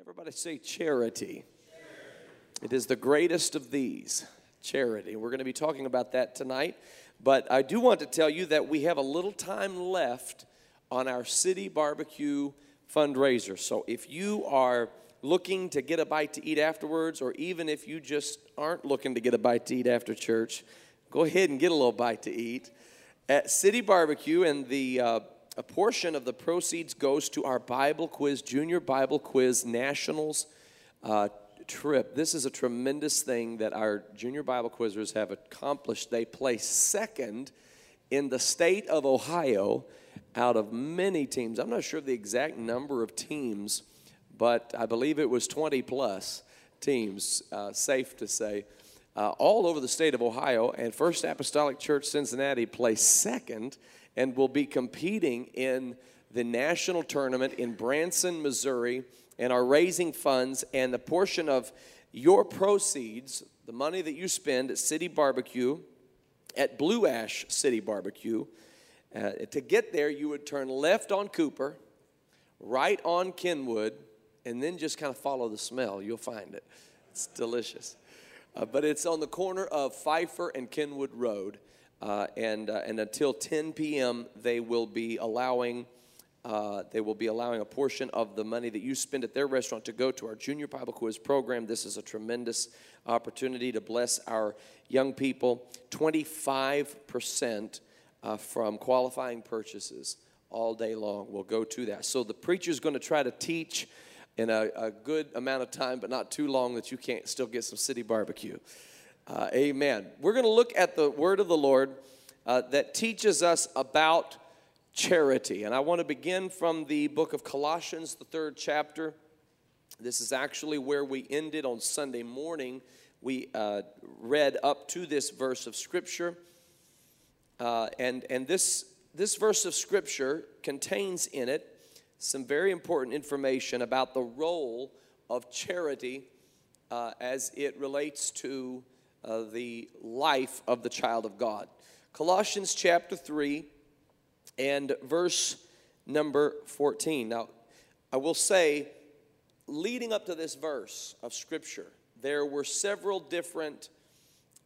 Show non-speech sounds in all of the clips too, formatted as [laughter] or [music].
Everybody say charity. It is the greatest of these, charity. We're going to be talking about that tonight. But I do want to tell you that we have a little time left on our city barbecue fundraiser. So if you are looking to get a bite to eat afterwards, or even if you just aren't looking to get a bite to eat after church, go ahead and get a little bite to eat at City Barbecue, and the uh, a portion of the proceeds goes to our Bible quiz, Junior Bible Quiz Nationals uh, trip. This is a tremendous thing that our junior Bible quizzers have accomplished. They place second in the state of Ohio out of many teams. I'm not sure the exact number of teams, but I believe it was 20 plus teams, uh, safe to say. Uh, all over the state of Ohio, and First Apostolic Church Cincinnati placed second and will be competing in the national tournament in Branson, Missouri, and are raising funds. And the portion of your proceeds, the money that you spend at City Barbecue, at Blue Ash City Barbecue, uh, to get there, you would turn left on Cooper, right on Kenwood, and then just kind of follow the smell. You'll find it. It's delicious. Uh, but it's on the corner of Pfeiffer and Kenwood Road. Uh, and, uh, and until 10 p.m., they will be allowing uh, they will be allowing a portion of the money that you spend at their restaurant to go to our junior Bible quiz program. This is a tremendous opportunity to bless our young people. 25% uh, from qualifying purchases all day long will go to that. So the preacher is going to try to teach in a, a, good amount of time, but not too long that you can't still get some city barbecue. Uh, amen. We're going to look at the word of the Lord uh, that teaches us about charity. And I want to begin from the book of Colossians, the third chapter. This is actually where we ended on Sunday morning. We uh, read up to this verse of Scripture. Uh, and and this, this verse of Scripture contains in it some very important information about the role of charity uh, as it relates to uh, the life of the child of God. Colossians chapter 3 and verse number 14. Now, I will say, leading up to this verse of Scripture, there were several different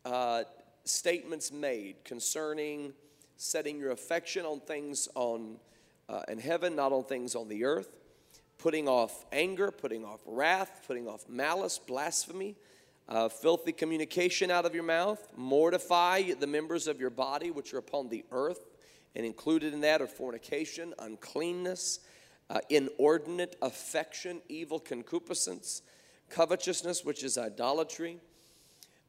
uh, statements made concerning setting your affection on things on uh, in heaven, not on things on the earth, putting off anger, putting off wrath, putting off malice, blasphemy uh, filthy communication out of your mouth. Mortify the members of your body which are upon the earth, and included in that are fornication, uncleanness, uh, inordinate affection, evil concupiscence, covetousness, which is idolatry.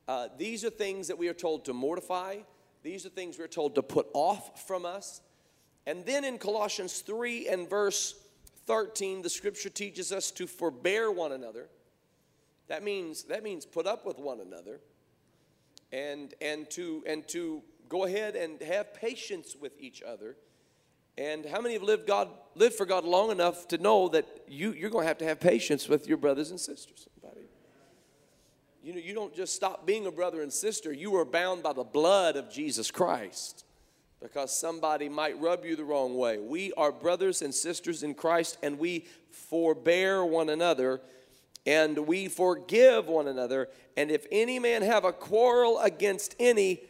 Uh, these are things that we are told to mortify. These are things we're told to put off from us. And then in Colossians 3 and verse 13, the scripture teaches us to forbear one another that means that means put up with one another and and to and to go ahead and have patience with each other. And how many have lived God lived for God long enough to know that you, you're going to have to have patience with your brothers and sisters? Somebody. You know, you don't just stop being a brother and sister. You are bound by the blood of Jesus Christ because somebody might rub you the wrong way. We are brothers and sisters in Christ and we forbear one another and we forgive one another. And if any man have a quarrel against any,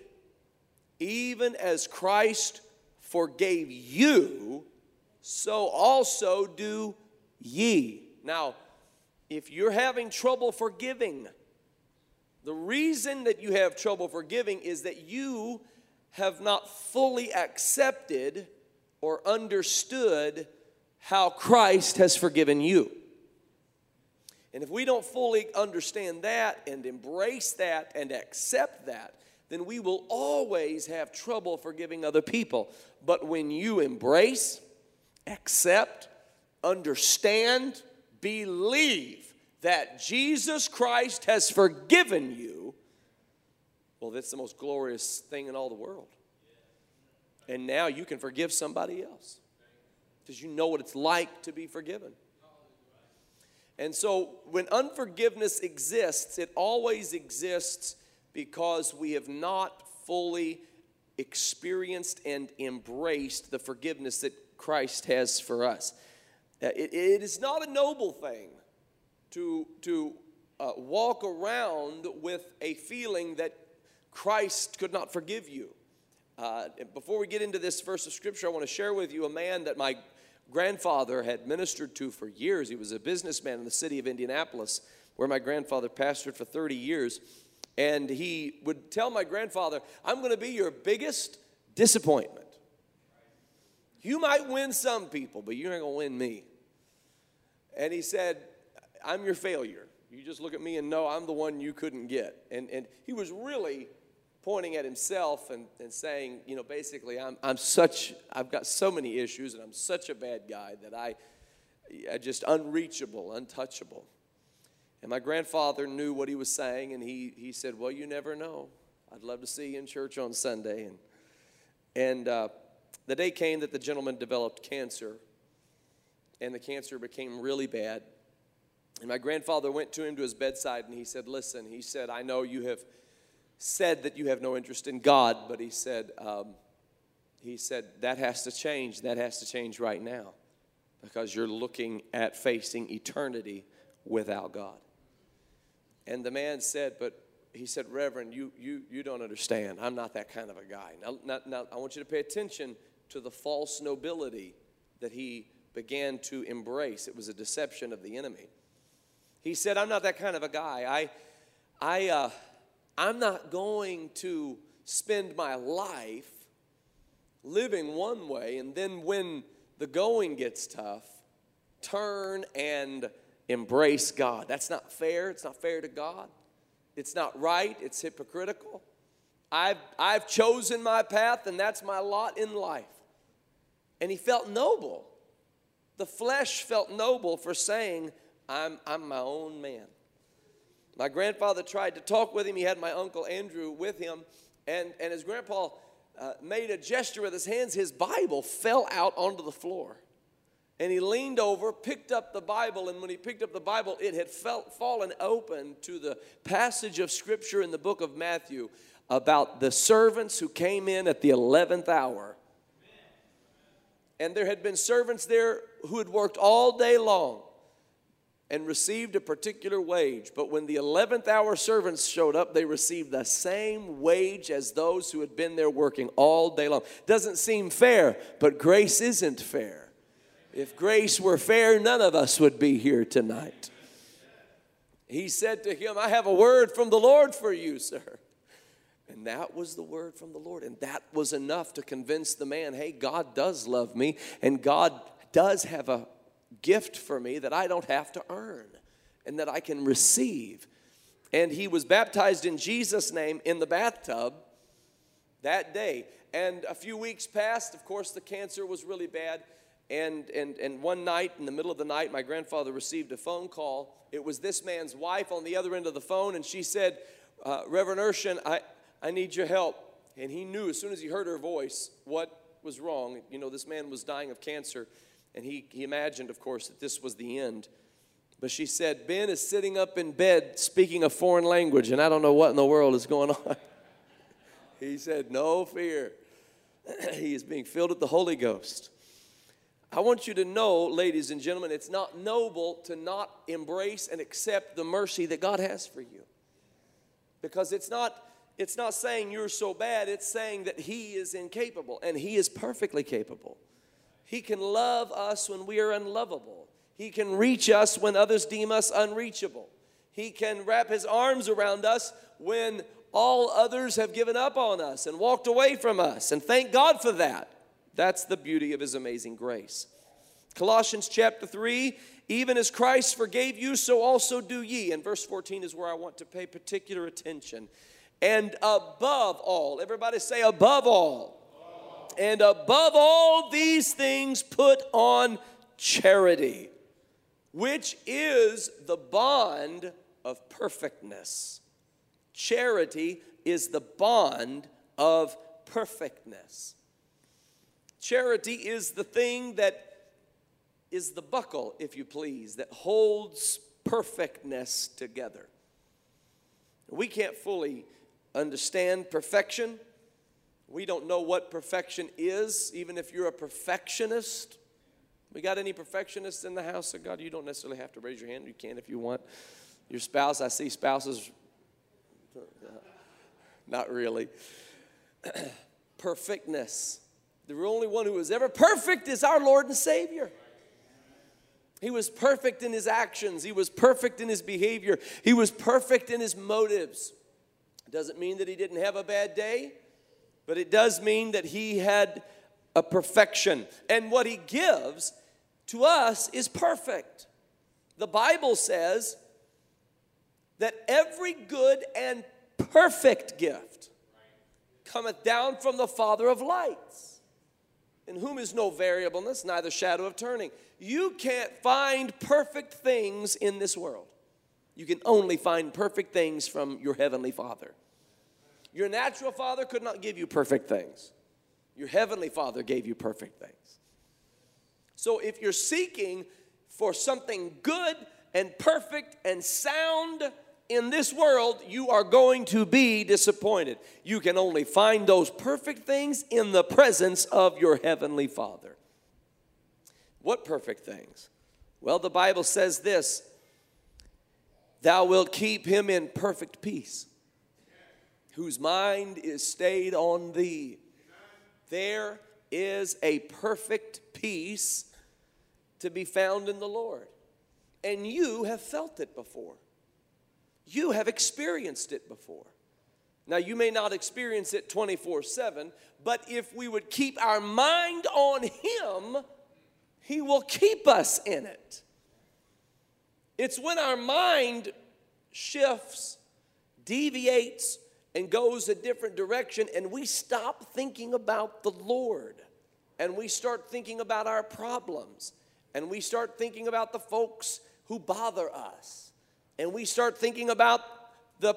even as Christ forgave you, so also do ye. Now, if you're having trouble forgiving, the reason that you have trouble forgiving is that you have not fully accepted or understood how Christ has forgiven you. And if we don't fully understand that and embrace that and accept that, then we will always have trouble forgiving other people. But when you embrace, accept, understand, believe that Jesus Christ has forgiven you, well, that's the most glorious thing in all the world. And now you can forgive somebody else because you know what it's like to be forgiven. And so when unforgiveness exists, it always exists because we have not fully experienced and embraced the forgiveness that Christ has for us. Uh, it, it is not a noble thing to, to uh, walk around with a feeling that Christ could not forgive you. Uh, before we get into this verse of scripture, I want to share with you a man that my grandfather had ministered to for years. He was a businessman in the city of Indianapolis, where my grandfather pastored for 30 years. And he would tell my grandfather, I'm going to be your biggest disappointment. You might win some people, but you're not going to win me. And he said, I'm your failure. You just look at me and know I'm the one you couldn't get. And, and he was really pointing at himself and, and saying, you know, basically, I'm, I'm such, I've got so many issues and I'm such a bad guy that I, I just unreachable, untouchable. And my grandfather knew what he was saying and he, he said, well, you never know. I'd love to see you in church on Sunday. And, and uh, the day came that the gentleman developed cancer and the cancer became really bad. And my grandfather went to him to his bedside and he said, Listen, he said, I know you have said that you have no interest in God, but he said, um, he said, that has to change. That has to change right now because you're looking at facing eternity without God. And the man said, but he said, Reverend, you, you, you don't understand. I'm not that kind of a guy. Now, now, now, I want you to pay attention to the false nobility that he began to embrace. It was a deception of the enemy. He said, I'm not that kind of a guy. I, I, uh, I'm not going to spend my life living one way and then when the going gets tough, turn and embrace God. That's not fair. It's not fair to God. It's not right. It's hypocritical. I've, I've chosen my path and that's my lot in life. And he felt noble. The flesh felt noble for saying, I'm, I'm my own man. My grandfather tried to talk with him. He had my uncle Andrew with him. And, and as grandpa uh, made a gesture with his hands, his Bible fell out onto the floor. And he leaned over, picked up the Bible, and when he picked up the Bible, it had felt, fallen open to the passage of Scripture in the book of Matthew about the servants who came in at the 11th hour. And there had been servants there who had worked all day long and received a particular wage. But when the 11th hour servants showed up, they received the same wage as those who had been there working all day long. Doesn't seem fair, but grace isn't fair. If grace were fair, none of us would be here tonight. He said to him, I have a word from the Lord for you, sir. And that was the word from the Lord. And that was enough to convince the man hey, God does love me, and God does have a gift for me that I don't have to earn and that I can receive. And he was baptized in Jesus' name in the bathtub that day. And a few weeks passed. Of course, the cancer was really bad. And, and, and one night, in the middle of the night, my grandfather received a phone call. It was this man's wife on the other end of the phone, and she said, uh, Reverend Urshan, I, I need your help. And he knew as soon as he heard her voice what was wrong. You know, this man was dying of cancer. And he, he imagined, of course, that this was the end. But she said, Ben is sitting up in bed speaking a foreign language, and I don't know what in the world is going on. [laughs] he said, No fear. [clears throat] he is being filled with the Holy Ghost. I want you to know, ladies and gentlemen, it's not noble to not embrace and accept the mercy that God has for you. Because it's not, it's not saying you're so bad, it's saying that He is incapable, and He is perfectly capable. He can love us when we are unlovable. He can reach us when others deem us unreachable. He can wrap his arms around us when all others have given up on us and walked away from us. And thank God for that. That's the beauty of his amazing grace. Colossians chapter 3 even as Christ forgave you, so also do ye. And verse 14 is where I want to pay particular attention. And above all, everybody say, above all and above all these things, put on charity, which is the bond of perfectness. Charity is the bond of perfectness. Charity is the thing that is the buckle, if you please, that holds perfectness together. We can't fully understand perfection we don't know what perfection is, even if you're a perfectionist. We got any perfectionists in the house of God? You don't necessarily have to raise your hand. You can if you want. Your spouse, I see spouses. [laughs] Not really. [clears throat] Perfectness. The only one who was ever perfect is our Lord and Savior. He was perfect in his actions. He was perfect in his behavior. He was perfect in his motives. Doesn't mean that he didn't have a bad day, but it does mean that he had a perfection. And what he gives to us is perfect. The Bible says that every good and perfect gift cometh down from the Father of lights, in whom is no variableness, neither shadow of turning. You can't find perfect things in this world. You can only find perfect things from your heavenly Father. Your natural father could not give you perfect things. Your heavenly Father gave you perfect things. So if you're seeking for something good and perfect and sound in this world, you are going to be disappointed. You can only find those perfect things in the presence of your heavenly Father. What perfect things? Well, the Bible says this Thou wilt keep him in perfect peace, whose mind is stayed on thee. There is a perfect peace to be found in the Lord. And you have felt it before. You have experienced it before. Now, you may not experience it 24 7, but if we would keep our mind on Him, he will keep us in it. It's when our mind shifts, deviates, and goes a different direction, and we stop thinking about the Lord, and we start thinking about our problems, and we start thinking about the folks who bother us, and we start thinking about the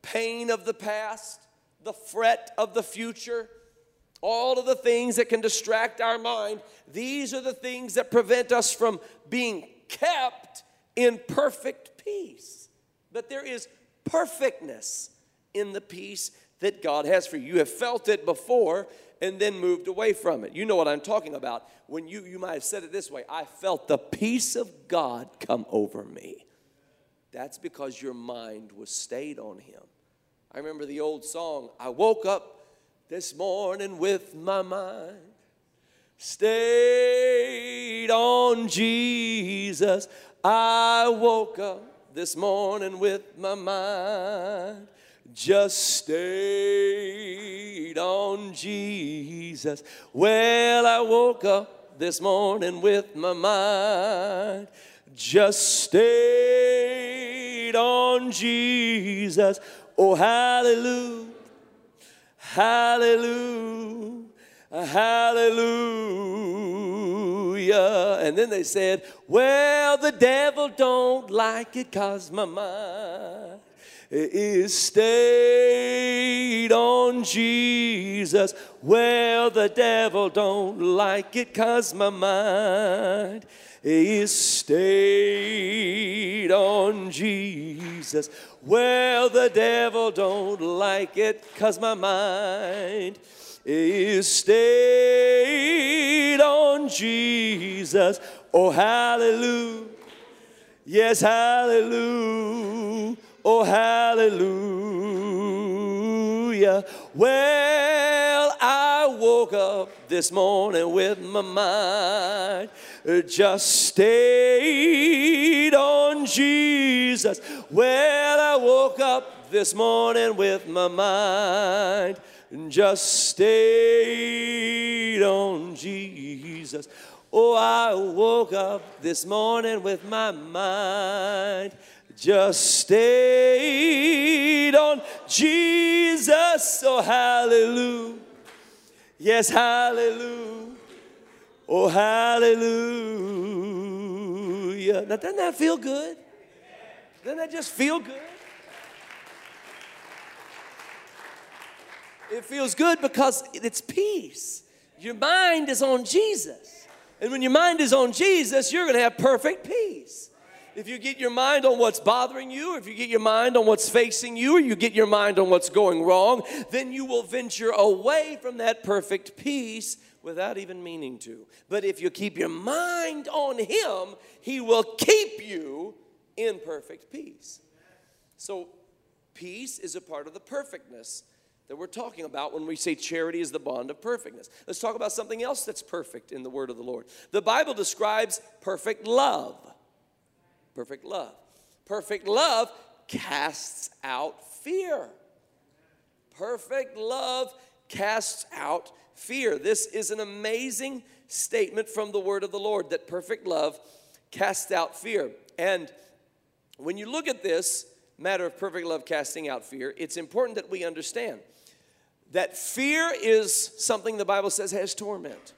pain of the past, the fret of the future all of the things that can distract our mind, these are the things that prevent us from being kept in perfect peace. But there is perfectness in the peace that God has for you. You have felt it before and then moved away from it. You know what I'm talking about. When you you might have said it this way, I felt the peace of God come over me. That's because your mind was stayed on him. I remember the old song, I woke up this morning with my mind stayed on Jesus. I woke up this morning with my mind just stayed on Jesus. Well, I woke up this morning with my mind just stayed on Jesus. Oh, hallelujah. Hallelujah. Hallelujah. And then they said, Well, the devil don't like it because my mind is stayed on Jesus. Well, the devil don't like it because my mind is stayed on Jesus. Well, the devil don't like it cause my mind is stayed on Jesus. Oh, hallelujah. Yes, hallelujah. Oh, hallelujah. Well, I woke up this morning with my mind just stayed on Jesus. Well, I woke up this morning with my mind just stayed on Jesus. Oh, I woke up this morning with my mind just stayed on Jesus. Oh, hallelujah. Yes, hallelujah. Oh, hallelujah. Now, doesn't that feel good? Doesn't that just feel good? It feels good because it's peace. Your mind is on Jesus. And when your mind is on Jesus, you're going to have perfect peace. If you get your mind on what's bothering you, if you get your mind on what's facing you, or you get your mind on what's going wrong, then you will venture away from that perfect peace without even meaning to. But if you keep your mind on Him, He will keep you in perfect peace. So, peace is a part of the perfectness that we're talking about when we say charity is the bond of perfectness. Let's talk about something else that's perfect in the word of the Lord. The Bible describes perfect love. Perfect love. Perfect love casts out fear. Perfect love casts out fear. This is an amazing statement from the word of the Lord that perfect love casts out fear. And when you look at this matter of perfect love casting out fear, it's important that we understand that fear is something the Bible says has torment.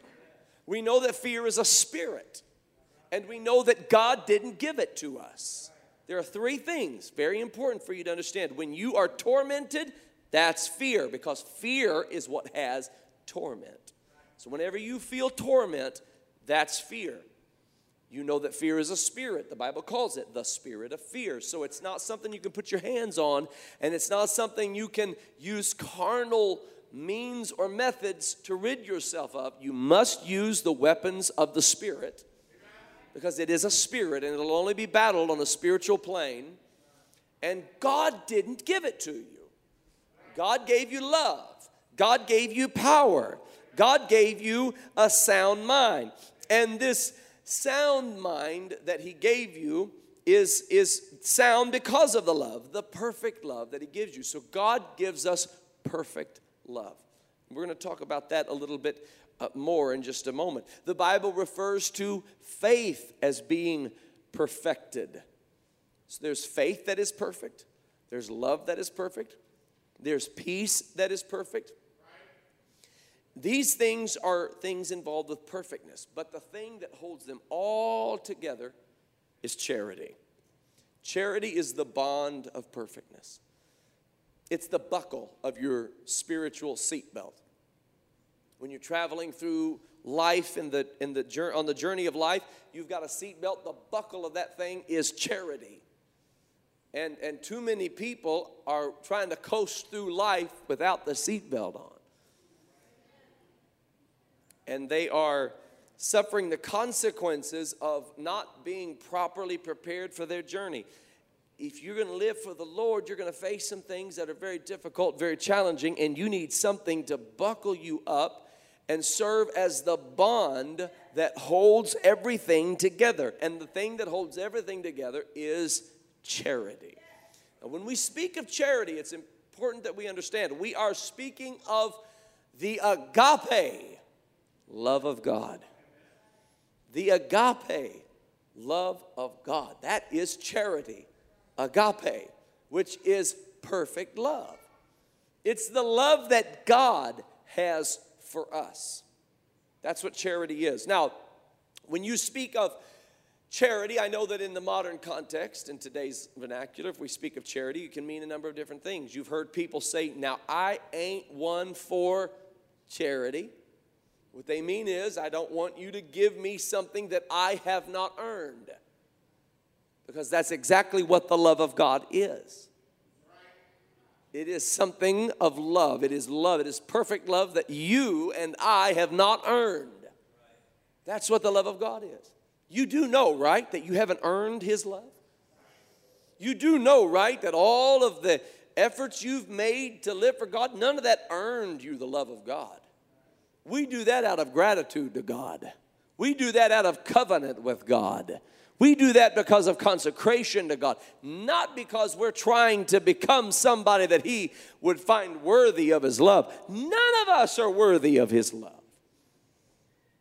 We know that fear is a spirit, and we know that God didn't give it to us. There are three things very important for you to understand. When you are tormented, that's fear, because fear is what has torment. So, whenever you feel torment, that's fear. You know that fear is a spirit. The Bible calls it the spirit of fear. So, it's not something you can put your hands on, and it's not something you can use carnal means or methods to rid yourself of. You must use the weapons of the spirit because it is a spirit and it'll only be battled on a spiritual plane. And God didn't give it to you. God gave you love, God gave you power, God gave you a sound mind. And this sound mind that He gave you is, is sound because of the love, the perfect love that He gives you. So God gives us perfect love. We're going to talk about that a little bit Uh, more in just a moment. The Bible refers to faith as being perfected. So there's faith that is perfect, there's love that is perfect, there's peace that is perfect. These things are things involved with perfectness, but the thing that holds them all together is charity. Charity is the bond of perfectness. It's the buckle of your spiritual seatbelt when you're traveling through life in the, in the, on the journey of life, you've got a seatbelt. The buckle of that thing is charity. And, and too many people are trying to coast through life without the seatbelt on. And they are suffering the consequences of not being properly prepared for their journey. If you're going to live for the Lord, you're going to face some things that are very difficult, very challenging, and you need something to buckle you up and serve as the bond that holds everything together. And the thing that holds everything together is charity. Now, when we speak of charity, it's important that we understand we are speaking of the agape love of God. The agape love of God. That is charity. Agape, which is perfect love. It's the love that God has for us. That's what charity is. Now, when you speak of charity, I know that in the modern context, in today's vernacular, if we speak of charity, it can mean a number of different things. You've heard people say, Now, I ain't one for charity. What they mean is, I don't want you to give me something that I have not earned. Because that's exactly what the love of God is. It is something of love. It is love. It is perfect love that you and I have not earned. That's what the love of God is. You do know, right, that you haven't earned His love? You do know, right, that all of the efforts you've made to live for God, none of that earned you the love of God. We do that out of gratitude to God, we do that out of covenant with God. We do that because of consecration to God, not because we're trying to become somebody that He would find worthy of His love. None of us are worthy of His love.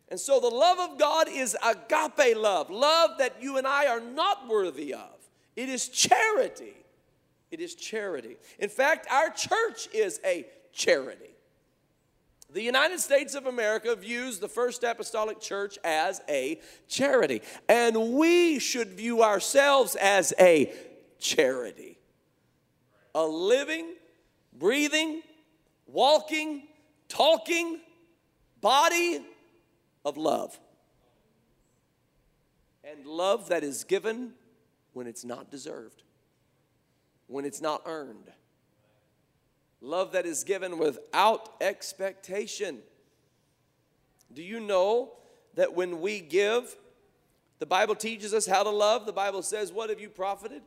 And so the love of God is agape love, love that you and I are not worthy of. It is charity. It is charity. In fact, our church is a charity. The United States of America views the First Apostolic Church as a charity, and we should view ourselves as a charity. A living, breathing, walking, talking body of love. And love that is given when it's not deserved, when it's not earned Love that is given without expectation. Do you know that when we give, the Bible teaches us how to love? The Bible says, What have you profited?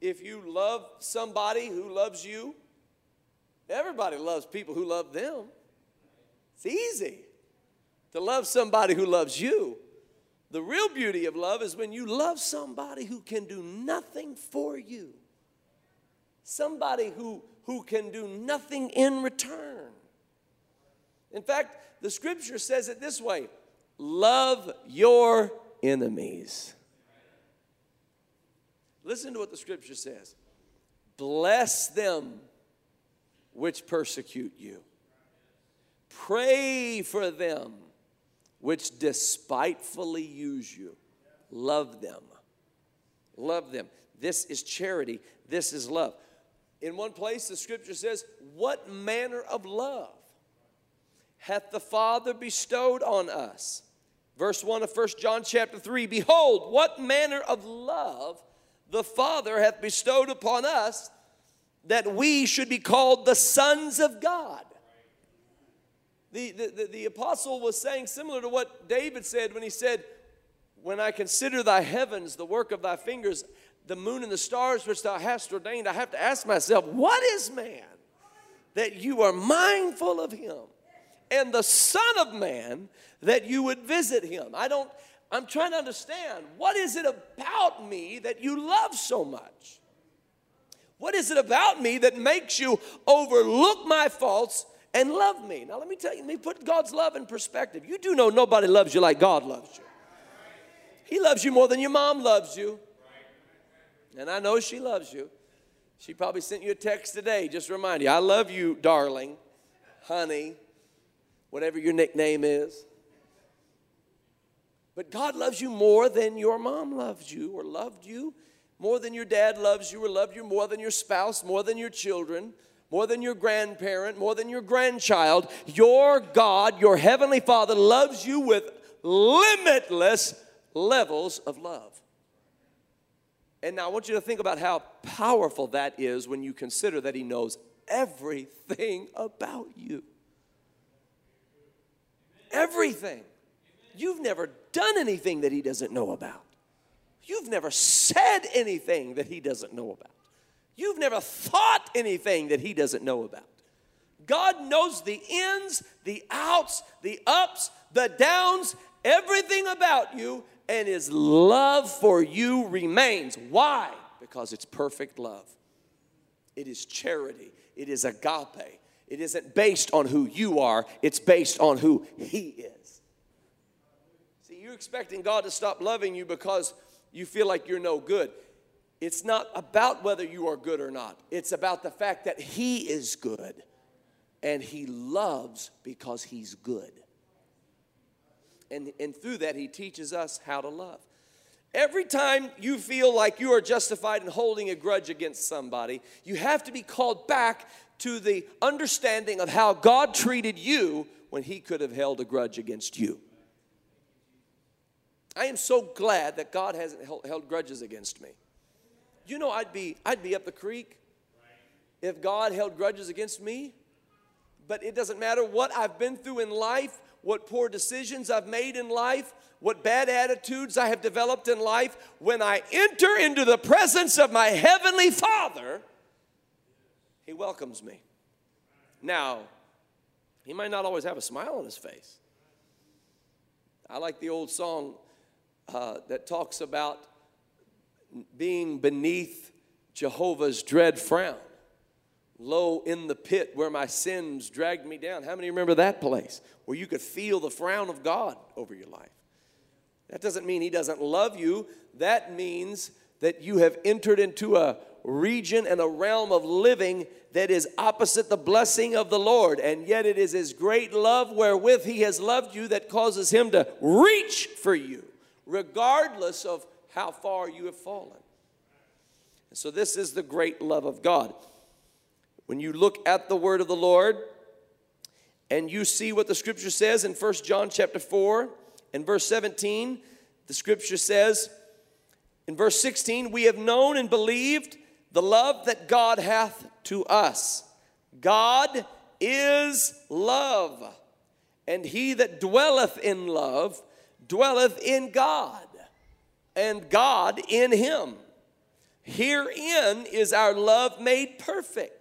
If you love somebody who loves you, everybody loves people who love them. It's easy to love somebody who loves you. The real beauty of love is when you love somebody who can do nothing for you, somebody who, who can do nothing in return. In fact, the scripture says it this way love your enemies. Listen to what the scripture says bless them which persecute you, pray for them which despitefully use you. Love them. Love them. This is charity. This is love. In one place, the scripture says, What manner of love hath the Father bestowed on us? Verse 1 of 1 John chapter 3 Behold, what manner of love the Father hath bestowed upon us that we should be called the sons of God. The, the, the, the, apostle was saying similar to what David said when he said, When I consider thy heavens, the work of thy fingers, the moon and the stars which thou hast ordained, I have to ask myself, What is man that you are mindful of him? And the Son of Man that you would visit him. I don't, I'm trying to understand what is it about me that you love so much? What is it about me that makes you overlook my faults and love me. Now, let me tell you, let me put God's love in perspective. You do know nobody loves you like God loves you. He loves you more than your mom loves you. And I know she loves you. She probably sent you a text today, just to remind you, I love you, darling, honey, whatever your nickname is. But God loves you more than your mom loves you or loved you, more than your dad loves you or loved you, more than your spouse, more than your children more than your grandparent, more than your grandchild. Your God, your Heavenly Father, loves you with limitless levels of love. And now I want you to think about how powerful that is when you consider that He knows everything about you. Everything. You've never done anything that He doesn't know about. You've never said anything that He doesn't know about. You've never thought anything that He doesn't know about. God knows the ins, the outs, the ups, the downs, everything about you, and His love for you remains. Why? Because it's perfect love. It is charity, it is agape. It isn't based on who you are, it's based on who He is. See, you're expecting God to stop loving you because you feel like you're no good. It's not about whether you are good or not, it's about the fact that He is good and He loves because He's good. And, and through that, He teaches us how to love. Every time you feel like you are justified in holding a grudge against somebody, you have to be called back to the understanding of how God treated you when He could have held a grudge against you. I am so glad that God hasn't held, grudges against me you know I'd be I'd be up the creek if God held grudges against me. But it doesn't matter what I've been through in life, what poor decisions I've made in life, what bad attitudes I have developed in life, when I enter into the presence of my heavenly Father, he welcomes me. Now, he might not always have a smile on his face. I like the old song uh, that talks about being beneath Jehovah's dread frown. Low in the pit where my sins dragged me down. How many remember that place where you could feel the frown of God over your life? That doesn't mean He doesn't love you. That means that you have entered into a region and a realm of living that is opposite the blessing of the Lord. And yet it is His great love wherewith He has loved you that causes Him to reach for you, regardless of how far you have fallen. And so, this is the great love of God. When you look at the word of the Lord and you see what the scripture says in First John chapter 4 and verse 17, the scripture says in verse 16, We have known and believed the love that God hath to us. God is love. And he that dwelleth in love dwelleth in God, and God in him. Herein is our love made perfect,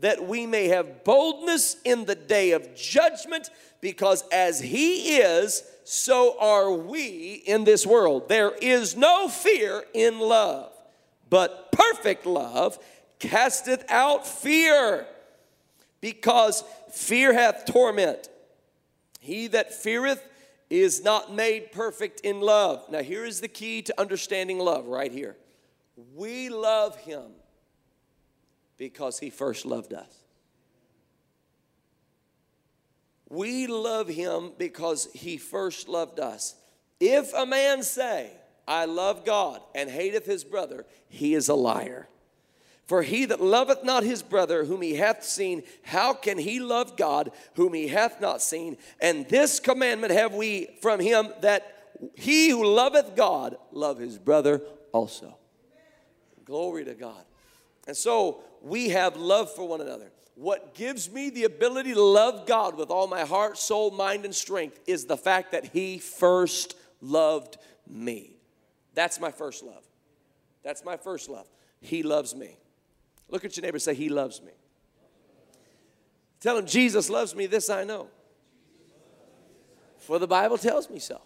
that we may have boldness in the day of judgment, because as he is, so are we in this world. There is no fear in love, but perfect love casteth out fear, because fear hath torment. He that feareth is not made perfect in love. Now, here is the key to understanding love right here. We love him because he first loved us. We love him because he first loved us. If a man say, I love God and hateth his brother, he is a liar. For he that loveth not his brother whom he hath seen, how can he love God whom he hath not seen? And this commandment have we from him that he who loveth God love his brother also. Glory to God. And so we have love for one another. What gives me the ability to love God with all my heart, soul, mind, and strength is the fact that He first loved me. That's my first love. That's my first love. He loves me. Look at your neighbor say, He loves me. Tell him, Jesus loves me, this I know. For the Bible tells me so.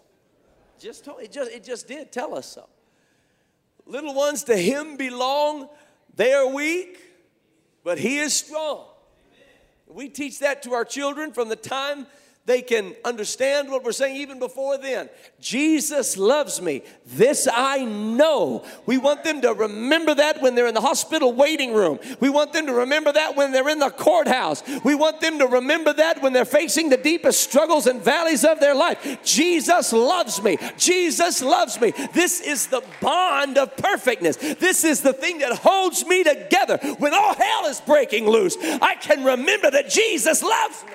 Just told, it, just, it just did tell us so. Little ones, to him belong. They are weak, but he is strong. We teach that to our children from the time they can understand what we're saying even before then. Jesus loves me. This I know. We want them to remember that when they're in the hospital waiting room. We want them to remember that when they're in the courthouse. We want them to remember that when they're facing the deepest struggles and valleys of their life. Jesus loves me. Jesus loves me. This is the bond of perfectness. This is the thing that holds me together. When all hell is breaking loose, I can remember that Jesus loves me.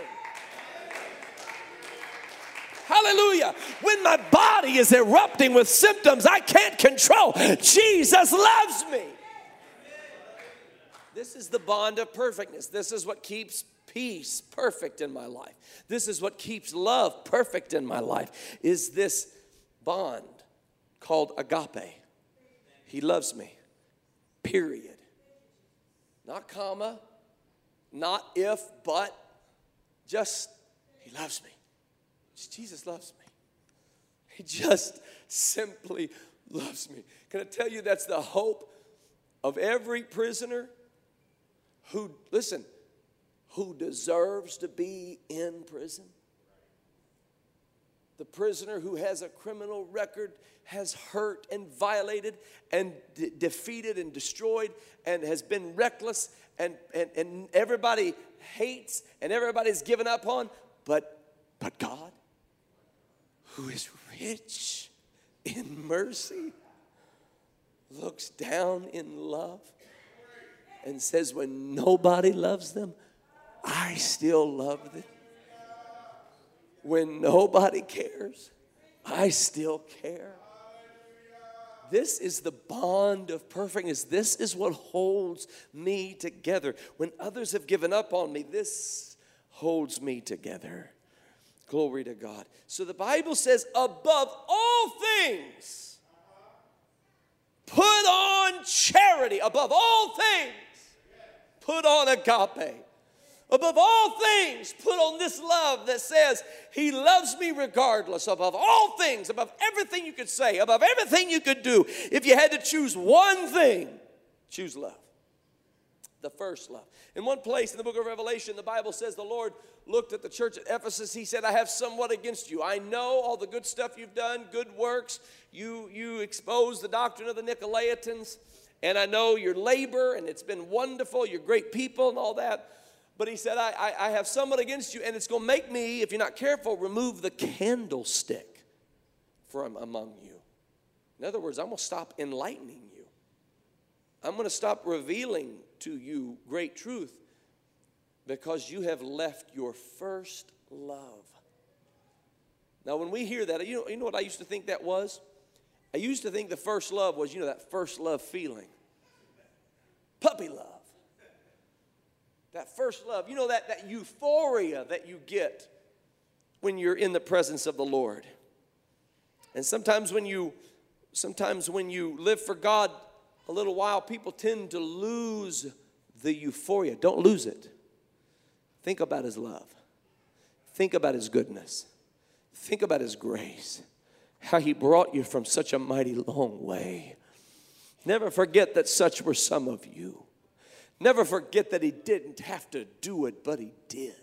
Hallelujah. When my body is erupting with symptoms I can't control, Jesus loves me. This is the bond of perfectness. This is what keeps peace perfect in my life. This is what keeps love perfect in my life. Is this bond called agape. He loves me. Period. Not comma, not if, but just he loves me. Jesus loves me. He just simply loves me. Can I tell you that's the hope of every prisoner who, listen, who deserves to be in prison? The prisoner who has a criminal record has hurt and violated and de- defeated and destroyed and has been reckless and, and, and everybody hates and everybody's given up on, but, but God who is rich in mercy, looks down in love, and says, When nobody loves them, I still love them. When nobody cares, I still care. This is the bond of perfectness. This is what holds me together. When others have given up on me, this holds me together. Glory to God. So the Bible says, above all things, put on charity. Above all things, put on agape. Above all things, put on this love that says, He loves me regardless. Above all things, above everything you could say, above everything you could do, if you had to choose one thing, choose love. The first love. In one place in the book of Revelation, the Bible says the Lord looked at the church at Ephesus, he said, I have somewhat against you. I know all the good stuff you've done, good works. You, you expose the doctrine of the Nicolaitans, and I know your labor, and it's been wonderful. You're great people and all that. But he said, I, I, I have somewhat against you, and it's going to make me, if you're not careful, remove the candlestick from among you. In other words, I'm going to stop enlightening you. I'm going to stop revealing to you great truth because you have left your first love. Now, when we hear that, you know, you know what I used to think that was? I used to think the first love was, you know, that first love feeling. Puppy love. That first love. You know, that, that euphoria that you get when you're in the presence of the Lord. And sometimes when you sometimes when you live for God a little while, people tend to lose the euphoria. Don't lose it. Think about his love. Think about his goodness. Think about his grace. How he brought you from such a mighty long way. Never forget that such were some of you. Never forget that he didn't have to do it, but he did.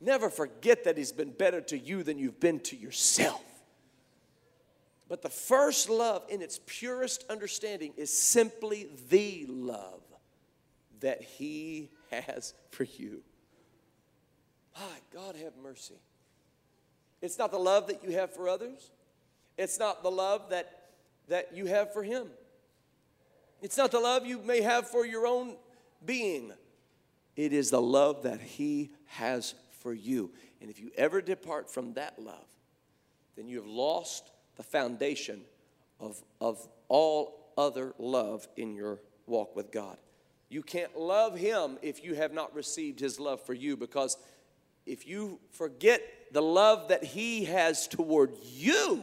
Never forget that he's been better to you than you've been to yourself. But the first love, in its purest understanding, is simply the love that He has for you. My God, have mercy. It's not the love that you have for others, it's not the love that, that you have for Him. It's not the love you may have for your own being. It is the love that He has for you. And if you ever depart from that love, then you have lost the foundation of, of all other love in your walk with God. You can't love Him if you have not received His love for you because if you forget the love that He has toward you,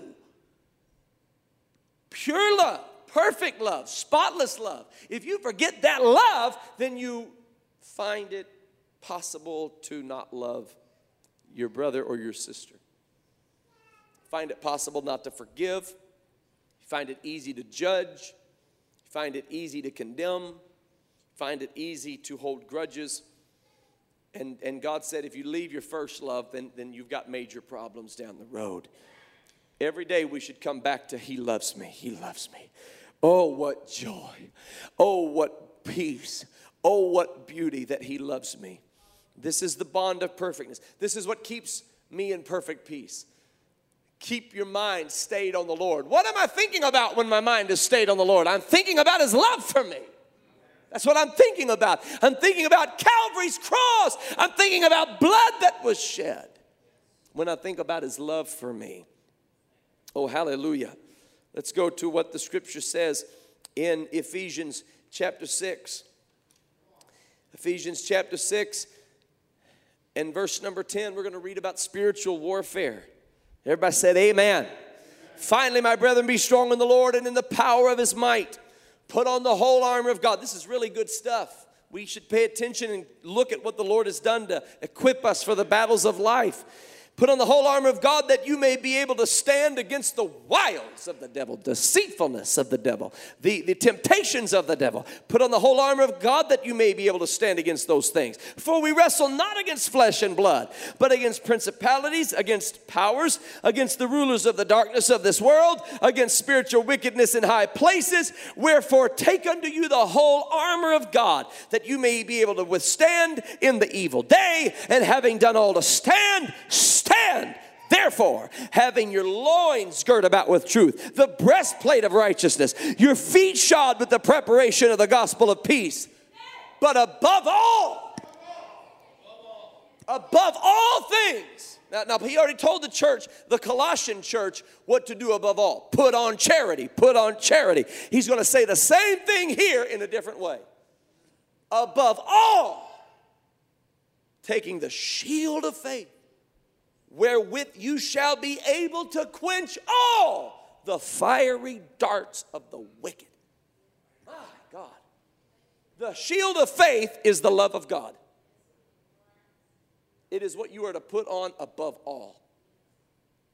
pure love, perfect love, spotless love, if you forget that love, then you find it possible to not love your brother or your sister find it possible not to forgive, you find it easy to judge, you find it easy to condemn, you find it easy to hold grudges. And, and God said, if you leave your first love, then, then you've got major problems down the road. Every day we should come back to He loves me, He loves me. Oh, what joy. Oh, what peace. Oh, what beauty that He loves me. This is the bond of perfectness. This is what keeps me in perfect peace keep your mind stayed on the Lord. What am I thinking about when my mind is stayed on the Lord? I'm thinking about His love for me. That's what I'm thinking about. I'm thinking about Calvary's cross. I'm thinking about blood that was shed when I think about His love for me. Oh, hallelujah. Let's go to what the scripture says in Ephesians chapter 6. Ephesians chapter 6 and verse number 10, we're going to read about spiritual warfare. Everybody said, Amen. Finally, my brethren, be strong in the Lord and in the power of his might. Put on the whole armor of God. This is really good stuff. We should pay attention and look at what the Lord has done to equip us for the battles of life. Put on the whole armor of God that you may be able to stand against the wiles of the devil, deceitfulness of the devil, the, the temptations of the devil. Put on the whole armor of God that you may be able to stand against those things. For we wrestle not against flesh and blood, but against principalities, against powers, against the rulers of the darkness of this world, against spiritual wickedness in high places. Wherefore, take unto you the whole armor of God that you may be able to withstand in the evil day, and having done all to stand, stand. And therefore, having your loins girt about with truth, the breastplate of righteousness, your feet shod with the preparation of the gospel of peace. But above all, above all things, now, now, he already told the church, the Colossian church, what to do above all. Put on charity, put on charity. He's going to say the same thing here in a different way. Above all, taking the shield of faith wherewith you shall be able to quench all the fiery darts of the wicked. My God. The shield of faith is the love of God. It is what you are to put on above all.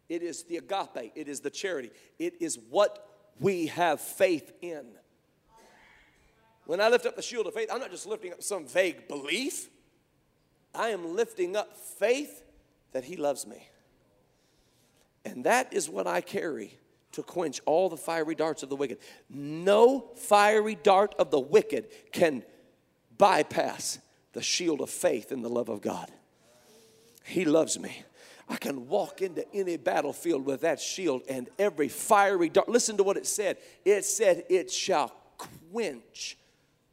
It is the agape, it is the charity, it is what we have faith in. When I lift up the shield of faith, I'm not just lifting up some vague belief. I am lifting up faith that He loves me. And that is what I carry to quench all the fiery darts of the wicked. No fiery dart of the wicked can bypass the shield of faith and the love of God. He loves me. I can walk into any battlefield with that shield and every fiery dart. Listen to what it said. It said, It shall quench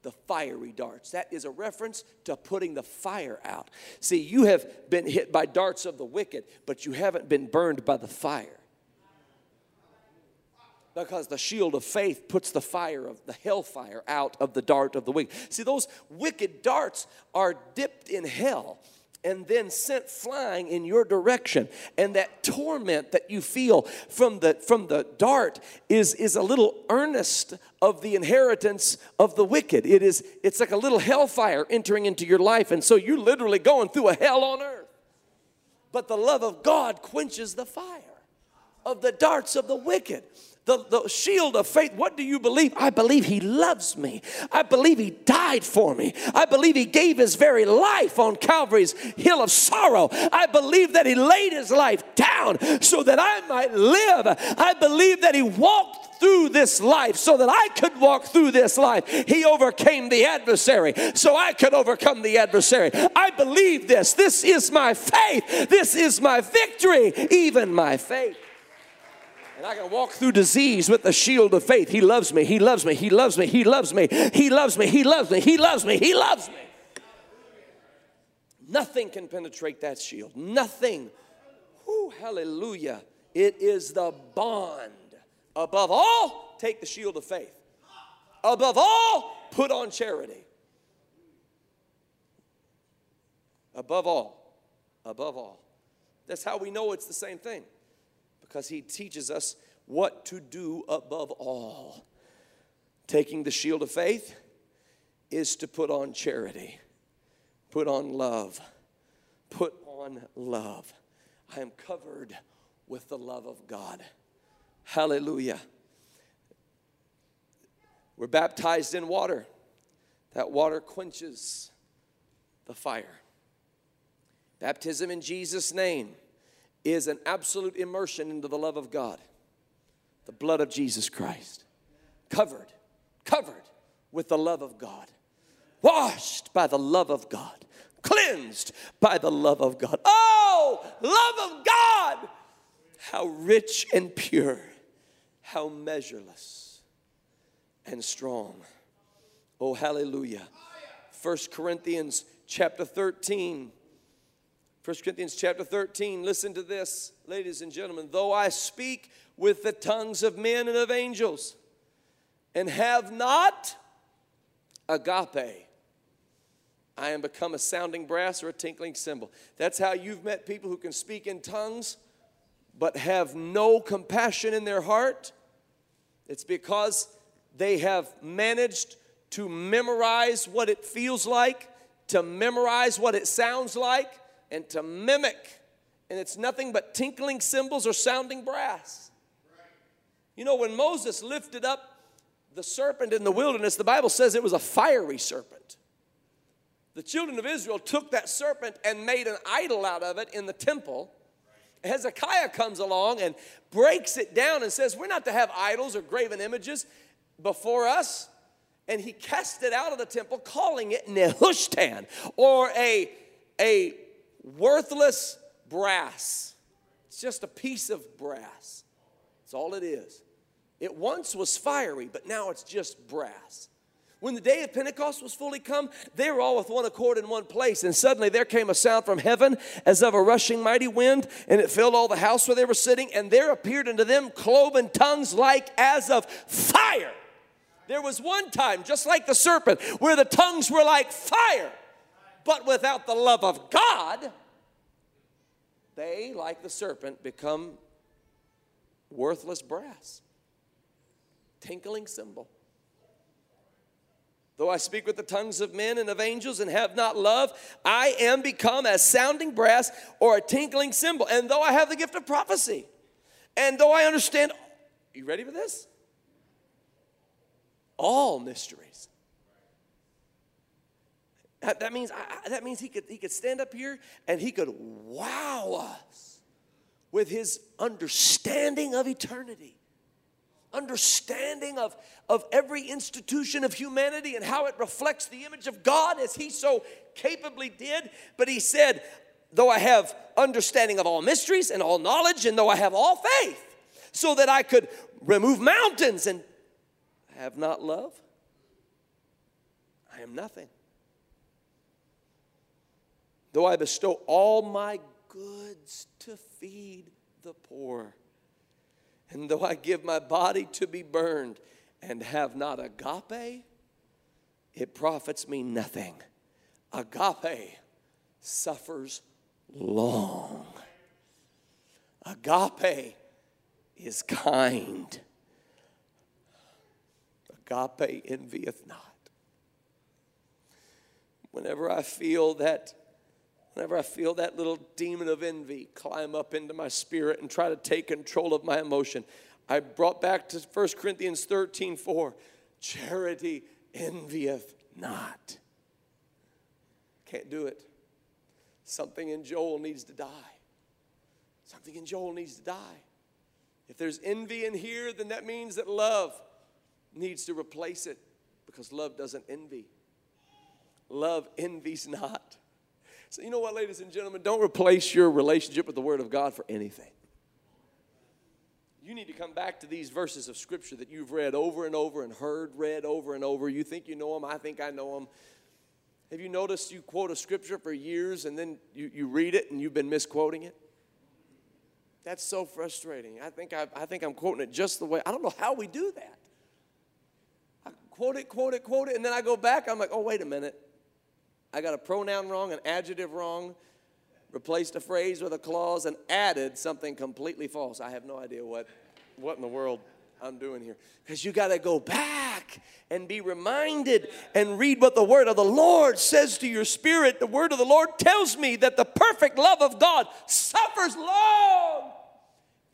the fiery darts. That is a reference to putting the fire out. See, you have been hit by darts of the wicked, but you haven't been burned by the fire. Because the shield of faith puts the fire of the hellfire out of the dart of the wicked. See, those wicked darts are dipped in hell and then sent flying in your direction. And that torment that you feel from the from the dart is, is a little earnest of the inheritance of the wicked. It is it's like a little hellfire entering into your life. And so you're literally going through a hell on earth. But the love of God quenches the fire of the darts of the wicked the, the shield of faith. What do you believe? I believe He loves me. I believe He died for me. I believe He gave His very life on Calvary's hill of sorrow. I believe that He laid His life down so that I might live. I believe that He walked through this life so that I could walk through this life. He overcame the adversary so I could overcome the adversary. I believe this. This is my faith. This is my victory, even my faith. And I can walk through disease with the shield of faith. He loves me. He loves me. He loves me. He loves me. He loves me. He loves me. He loves me. He loves me. Nothing can penetrate that shield. Nothing. Whew, hallelujah. It is the bond. Above all, take the shield of faith. Above all, put on charity. Above all, above all. That's how we know it's the same thing because he teaches us what to do above all. Taking the shield of faith is to put on charity, put on love, put on love. I am covered with the love of God. Hallelujah. We're baptized in water. That water quenches the fire. Baptism in Jesus' name is an absolute immersion into the love of God, the blood of Jesus Christ. Covered, covered with the love of God, washed by the love of God, cleansed by the love of God. Oh, love of God! How rich and pure, how measureless and strong. Oh, hallelujah. First Corinthians chapter 13 1 Corinthians chapter 13, listen to this, ladies and gentlemen. Though I speak with the tongues of men and of angels and have not agape, I am become a sounding brass or a tinkling cymbal. That's how you've met people who can speak in tongues but have no compassion in their heart. It's because they have managed to memorize what it feels like, to memorize what it sounds like and to mimic. And it's nothing but tinkling cymbals or sounding brass. You know, when Moses lifted up the serpent in the wilderness, the Bible says it was a fiery serpent. The children of Israel took that serpent and made an idol out of it in the temple. Hezekiah comes along and breaks it down and says, We're not to have idols or graven images before us. And he cast it out of the temple, calling it Nehushtan, or a, a worthless brass. It's just a piece of brass. That's all it is. It once was fiery, but now it's just brass. When the day of Pentecost was fully come, they were all with one accord in one place. And suddenly there came a sound from heaven as of a rushing mighty wind, and it filled all the house where they were sitting. And there appeared unto them cloven tongues like as of fire. There was one time, just like the serpent, where the tongues were like fire. But without the love of God, they, like the serpent, become worthless brass, tinkling cymbal. Though I speak with the tongues of men and of angels and have not love, I am become as sounding brass or a tinkling cymbal. And though I have the gift of prophecy, and though I understand, you ready for this? All mysteries that, that means, I, that means he, could, he could stand up here and he could wow us with his understanding of eternity understanding of, of every institution of humanity and how it reflects the image of God as he so capably did. But he said, though I have understanding of all mysteries and all knowledge, and though I have all faith, so that I could remove mountains and have not love, I am nothing. Though I bestow all my goods to feed the poor, and though I give my body to be burned and have not agape, it profits me nothing. Agape suffers long. Agape is kind. Agape envieth not. Whenever I feel that, whenever I feel that little demon of envy climb up into my spirit and try to take control of my emotion, I brought back to 1 Corinthians 13 4. Charity envieth not. Can't do it. Something in Joel needs to die. Something in Joel needs to die. If there's envy in here, then that means that love needs to replace it because love doesn't envy. Love envies not. So, you know what, ladies and gentlemen, don't replace your relationship with the Word of God for anything. You need to come back to these verses of Scripture that you've read over and over and heard read over and over. You think you know them, I think I know them. Have you noticed you quote a scripture for years and then you, you read it and you've been misquoting it? That's so frustrating. I think, I, I think I'm quoting it just the way, I don't know how we do that. I quote it, quote it, quote it, and then I go back, I'm like, oh, wait a minute. I got a pronoun wrong, an adjective wrong, replaced a phrase with a clause, and added something completely false. I have no idea what, what in the world I'm doing here. Because you got to go back and be reminded and read what the word of the Lord says to your spirit. The word of the Lord tells me that the perfect love of God suffers long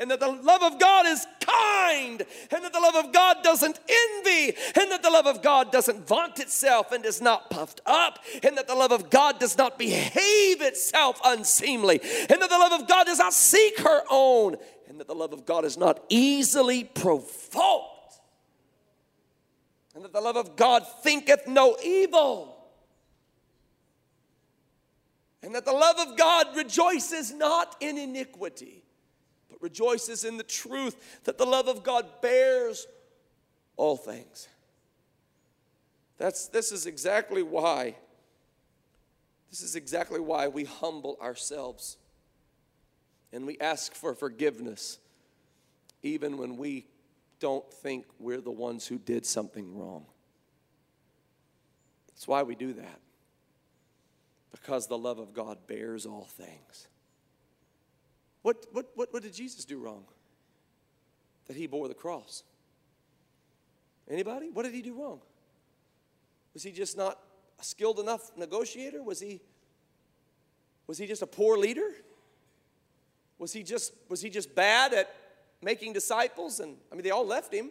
and that the love of God is kind, and that the love of God doesn't envy, and that the love of God doesn't vaunt itself and is not puffed up, and that the love of God does not behave itself unseemly, and that the love of God does not seek her own, and that the love of God is not easily provoked, and that the love of God thinketh no evil. And that the love of God rejoices not in iniquity, rejoices in the truth that the love of God bears all things. That's, this is exactly why, this is exactly why we humble ourselves and we ask for forgiveness even when we don't think we're the ones who did something wrong. That's why we do that. Because the love of God bears all things. What, what, what, what did Jesus do wrong? That he bore the cross. Anybody? What did he do wrong? Was he just not a skilled enough negotiator? Was he was he just a poor leader? Was he just was he just bad at making disciples and I mean they all left him.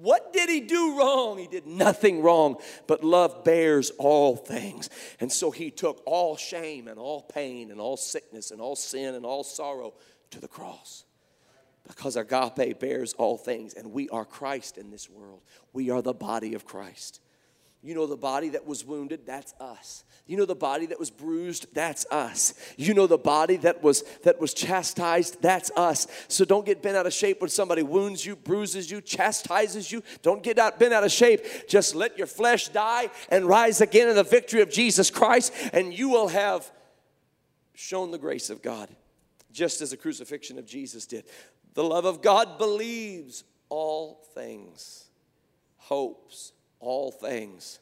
What did he do wrong? He did nothing wrong, but love bears all things. And so he took all shame and all pain and all sickness and all sin and all sorrow to the cross. Because agape bears all things, and we are Christ in this world. We are the body of Christ. You know, the body that was wounded, that's us. You know the body that was bruised, that's us. You know the body that was that was chastised, that's us. So don't get bent out of shape when somebody wounds you, bruises you, chastises you. Don't get out bent out of shape. Just let your flesh die and rise again in the victory of Jesus Christ, and you will have shown the grace of God, just as the crucifixion of Jesus did. The love of God believes all things, hopes all things,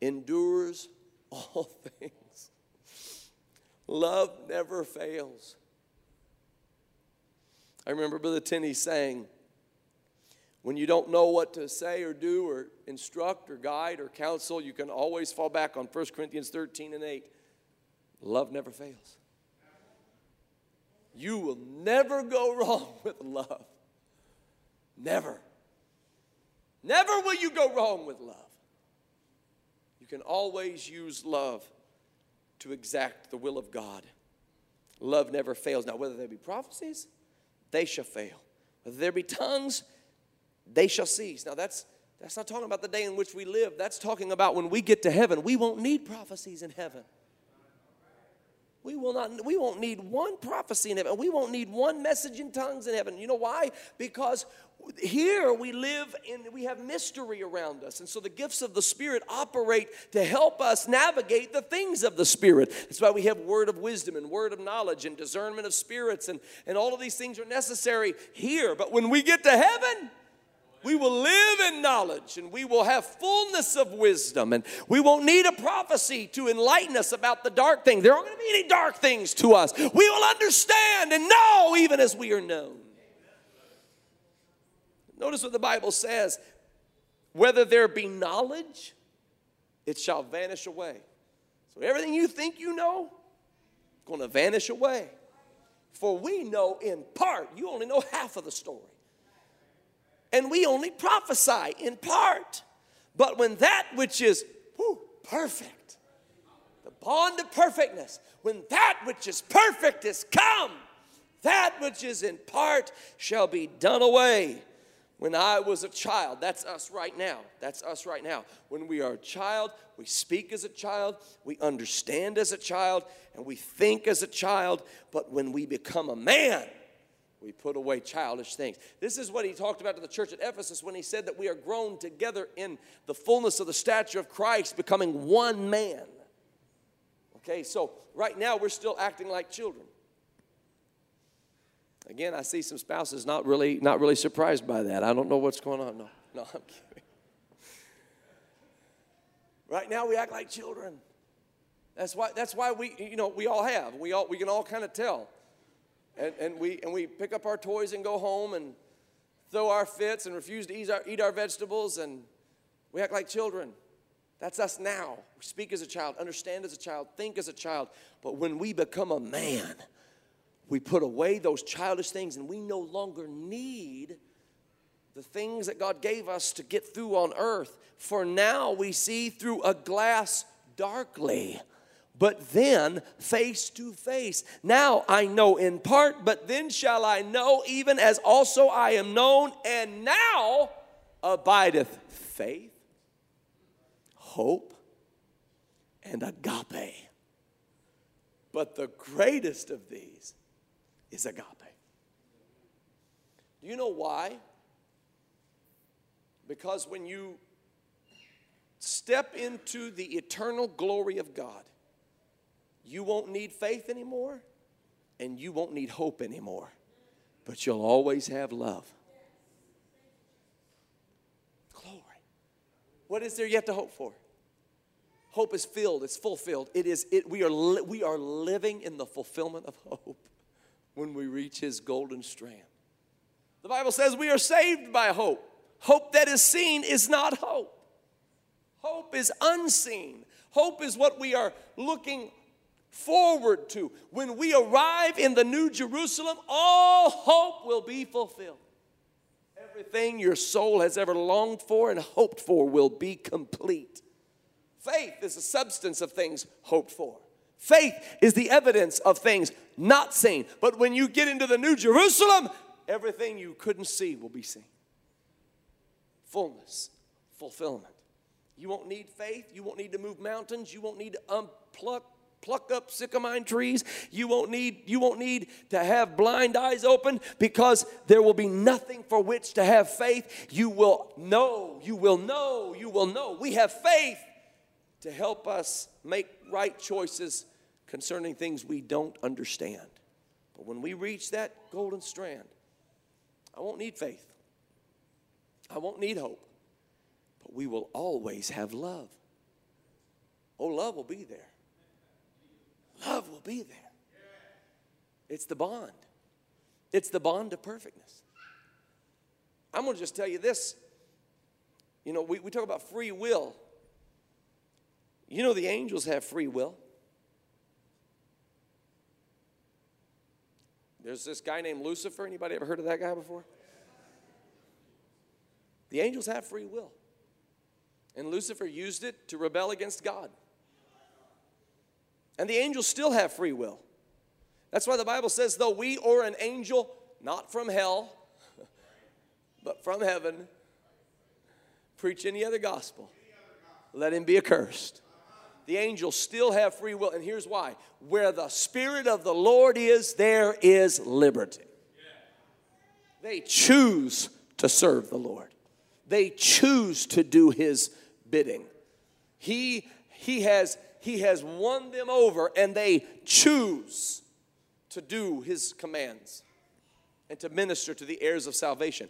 endures [laughs] all things. Love never fails. I remember Brother Tenney saying, when you don't know what to say or do or instruct or guide or counsel, you can always fall back on 1 Corinthians 13 and 8. Love never fails. You will never go [laughs] wrong with love. Never. Never will you go wrong with love. You can always use love to exact the will of God. Love never fails. Now, whether there be prophecies, they shall fail. Whether there be tongues, they shall cease. Now, that's that's not talking about the day in which we live. That's talking about when we get to heaven. We won't need prophecies in heaven. We will not we won't need one prophecy in heaven. We won't need one message in tongues in heaven. You know why? Because here we live in we have mystery around us. And so the gifts of the Spirit operate to help us navigate the things of the Spirit. That's why we have word of wisdom and word of knowledge and discernment of spirits and, and all of these things are necessary here. But when we get to heaven, We will live in knowledge and we will have fullness of wisdom and we won't need a prophecy to enlighten us about the dark things. There aren't going to be any dark things to us. We will understand and know even as we are known. Notice what the Bible says whether there be knowledge, it shall vanish away. So everything you think you know, going to vanish away. For we know in part, you only know half of the story. And we only prophesy in part. But when that which is whew, perfect, the bond of perfectness, when that which is perfect is come, that which is in part shall be done away. When I was a child, that's us right now. That's us right now. When we are a child, we speak as a child, we understand as a child, and we think as a child. But when we become a man, we put away childish things. This is what he talked about to the church at Ephesus when he said that we are grown together in the fullness of the stature of Christ, becoming one man. Okay, so right now we're still acting like children. Again, I see some spouses not really not really surprised by that. I don't know what's going on. No, no, I'm kidding. Right now we act like children. That's why that's why we you know we all have. We all we can all kind of tell. And, and we and we pick up our toys and go home and throw our fits and refuse to eat our, eat our vegetables and we act like children. That's us now. We speak as a child, understand as a child, think as a child. But when we become a man, we put away those childish things and we no longer need the things that God gave us to get through on earth. For now we see through a glass darkly, but then face to face. Now I know in part, but then shall I know, even as also I am known. And now abideth faith, hope, and agape. But the greatest of these is agape. Do you know why? Because when you step into the eternal glory of God, you won't need faith anymore and you won't need hope anymore, but you'll always have love. Glory. What is there yet to hope for? Hope is filled, it's fulfilled. It is it we are li- we are living in the fulfillment of hope when we reach his golden strand. The Bible says we are saved by hope. Hope that is seen is not hope. Hope is unseen. Hope is what we are looking forward to. When we arrive in the New Jerusalem, all hope will be fulfilled. Everything your soul has ever longed for and hoped for will be complete. Faith is the substance of things hoped for. Faith is the evidence of things not seen. But when you get into the New Jerusalem, everything you couldn't see will be seen. Fullness, fulfillment. You won't need faith. You won't need to move mountains. You won't need to unpluck pluck up sycamine trees you won't need you won't need to have blind eyes open because there will be nothing for which to have faith you will know you will know you will know we have faith to help us make right choices concerning things we don't understand. But when we reach that golden strand, I won't need faith. I won't need hope. But we will always have love. Oh, love will be there. Love will be there. It's the bond. It's the bond of perfectness. I'm going to just tell you this. You know, we, we talk about free will. You know, the angels have free will. There's this guy named Lucifer. Anybody ever heard of that guy before? The angels have free will. And Lucifer used it to rebel against God. And the angels still have free will. That's why the Bible says, though we or an angel, not from hell, [laughs] but from heaven, preach any other gospel, let him be accursed the angels still have free will. And here's why where the Spirit of the Lord is, there is liberty. They choose to serve the Lord, they choose to do His bidding. He, he, has, he has won them over, and they choose to do His commands and to minister to the heirs of salvation.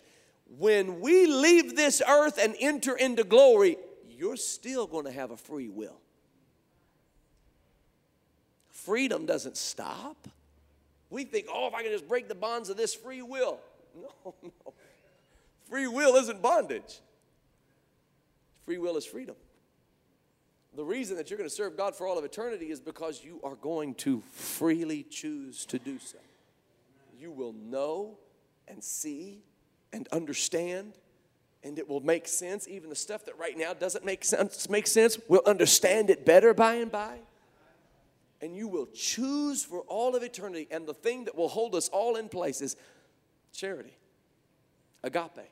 when we leave this earth and enter into glory, you're still going to have a free will. Freedom doesn't stop. We think, oh, if I can just break the bonds of this free will. [laughs] No, no. Free will isn't bondage, free will is freedom. The reason that you're going to serve God for all of eternity is because you are going to freely choose to do so. You will know and see and understand and it will make sense. Even the stuff that right now doesn't make sense make sense we'll understand it better by and by. And you will choose for all of eternity. And the thing that will hold us all in place is charity agape.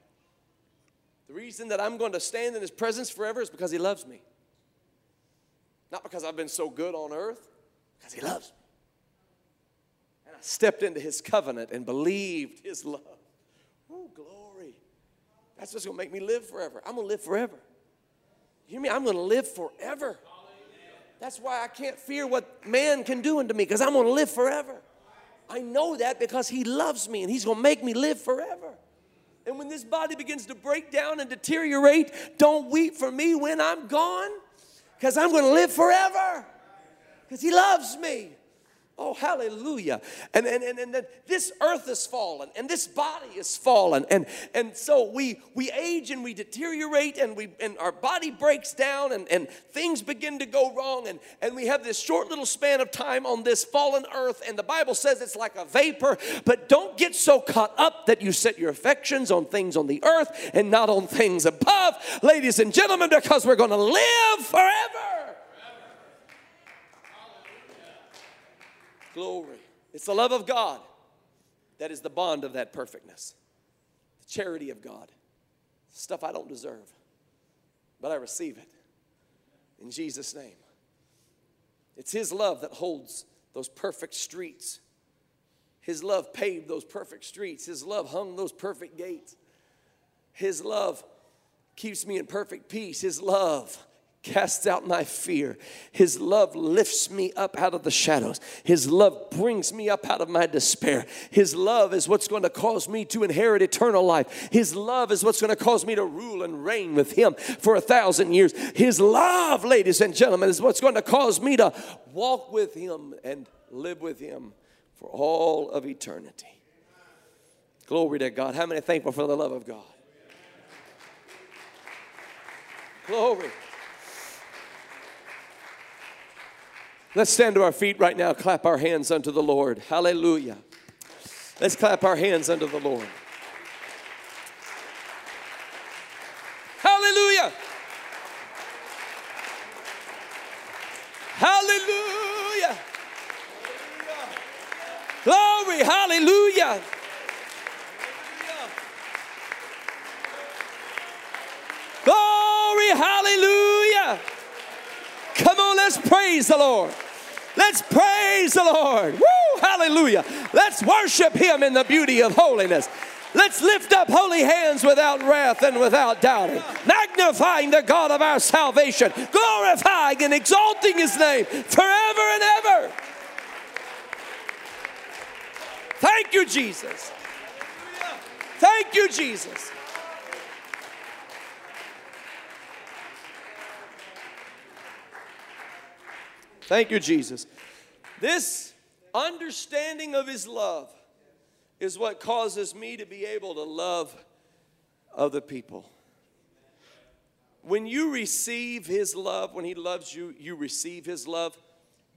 The reason that i'm going to stand in his presence forever is because he loves me not because i've been so good on earth because he loves me. And i stepped into his covenant and believed his love. Oh glory. That's what's going to make me live forever. I'm going to live forever. You hear me i'm going to live forever? That's why I can't fear what man can do unto me because I'm going to live forever. I know that because he loves me and he's going to make me live forever. And when this body begins to break down and deteriorate, don't weep for me when I'm gone because I'm going to live forever because he loves me. Oh, hallelujah. And, and, and, and this earth is fallen and this body is fallen. And, and so we, we age and we deteriorate and, we, and our body breaks down and, and things begin to go wrong. And, and we have this short little span of time on this fallen earth. And the Bible says it's like a vapor. But don't get so caught up that you set your affections on things on the earth and not on things above, ladies and gentlemen, because we're going to live forever. Glory. It's the love of God that is the bond of that perfectness, the charity of God. Stuff I don't deserve, but I receive it in Jesus' name. It's His love that holds those perfect streets. His love paved those perfect streets. His love hung those perfect gates. His love keeps me in perfect peace. His love casts out my fear. His love lifts me up out of the shadows. His love brings me up out of my despair. His love is what's going to cause me to inherit eternal life. His love is what's going to cause me to rule and reign with Him for a thousand years. His love, ladies and gentlemen, is what's going to cause me to walk with Him and live with Him for all of eternity. Glory to God. How many thankful for the love of God? Glory. Let's stand to our feet right now, clap our hands unto the Lord. Hallelujah. Let's clap our hands unto the Lord. Hallelujah. Hallelujah. Glory, hallelujah. Praise the Lord. Let's praise the Lord. Woo, hallelujah. Let's worship Him in the beauty of holiness. Let's lift up holy hands without wrath and without doubting, magnifying the God of our salvation, glorifying and exalting His name forever and ever. Thank you, Jesus. Thank you, Jesus. Thank you, Jesus. This understanding of His love is what causes me to be able to love other people. When you receive His love, when He loves you, you receive His love.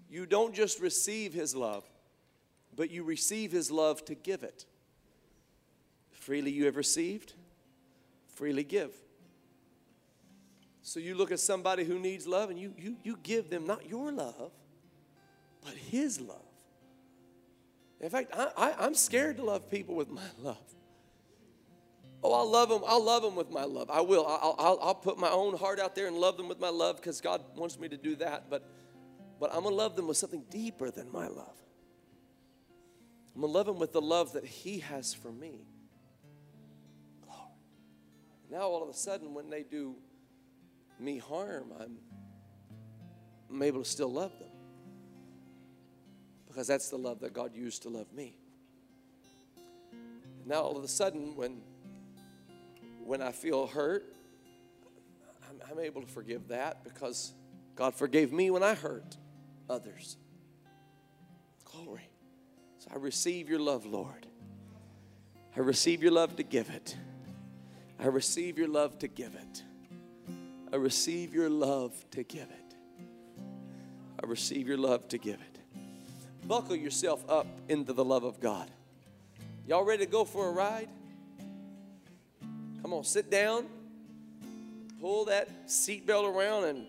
You don't just receive His love, but you receive His love to give it. Freely you have received, freely give. So you look at somebody who needs love and you, you, you give them not your love, but His love. In fact, I, I, am scared to love people with my [laughs] love. Oh, I'll love them. I'll love them with my love. I will. I'll, I'll, I'll put my own heart out there and love them with my love because God wants me to do that. But, but I'm going to love them with something deeper than my love. I'm going to love them with the love that He has for me. Now, all of a sudden, when they do me harm, I'm, I'm able to still love them. Because that's the love that God used to love me. Now, all of a sudden, when when I feel hurt, I'm, I'm able to forgive that because God forgave me when I hurt others. Glory. So I receive your love, Lord. I receive your love to give it. I receive your love to give it. I receive your love to give it. I receive your love to give it. Buckle yourself up into the love of God. Y'all ready to go for a ride? Come on, sit down, pull that seatbelt around, and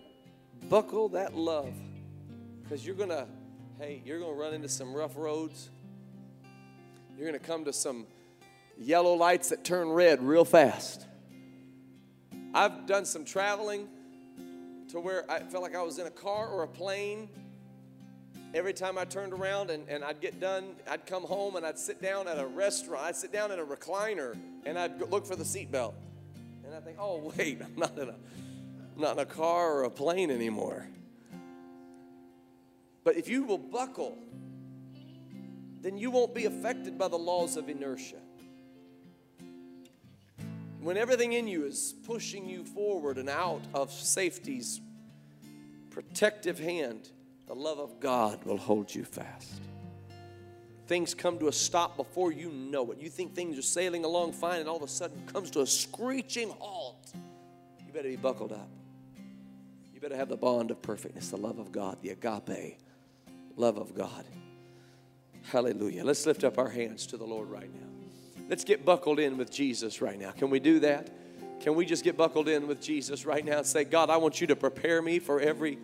buckle that love. Because you're going to, hey, you're going to run into some rough roads. You're going to come to some yellow lights that turn red real fast. I've done some traveling to where I felt like I was in a car or a plane. Every time I turned around and, and I'd get done, I'd come home and I'd sit down at a restaurant. I'd sit down in a recliner and I'd look for the seatbelt. And I think, oh, [laughs] wait, I'm not in a, I'm not in a car or a plane anymore. But if you will buckle, then you won't be affected by the laws of inertia when everything in you is pushing you forward and out of safety's protective hand, the love of God will hold you fast. Things come to a stop before you know it. You think things are sailing along fine, and all of a sudden comes to a screeching halt. You better be buckled up. You better have the bond of perfectness, the love of God, the agape love of God. Hallelujah. Let's lift up our hands to the Lord right now. Let's get buckled in with Jesus right now. Can we do that? Can we just get buckled in with Jesus right now and say, God, I want you to prepare me for every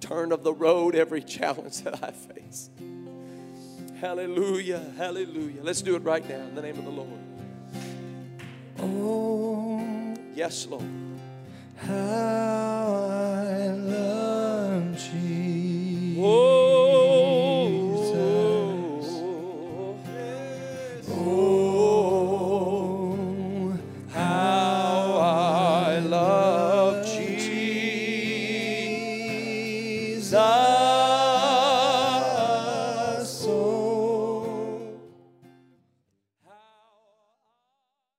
turn of the road, every challenge that I face. Hallelujah, hallelujah. Let's do it right now in the name of the Lord. Oh, yes, Lord. How I love Jesus. Oh,